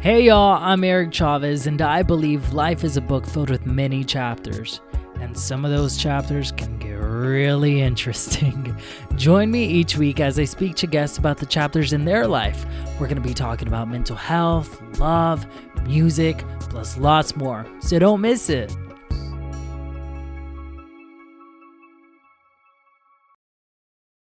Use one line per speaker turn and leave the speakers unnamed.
Hey y'all, I'm Eric Chavez, and I believe life is a book filled with many chapters. And some of those chapters can get really interesting. Join me each week as I speak to guests about the chapters in their life. We're going to be talking about mental health, love, music, plus lots more. So don't miss it.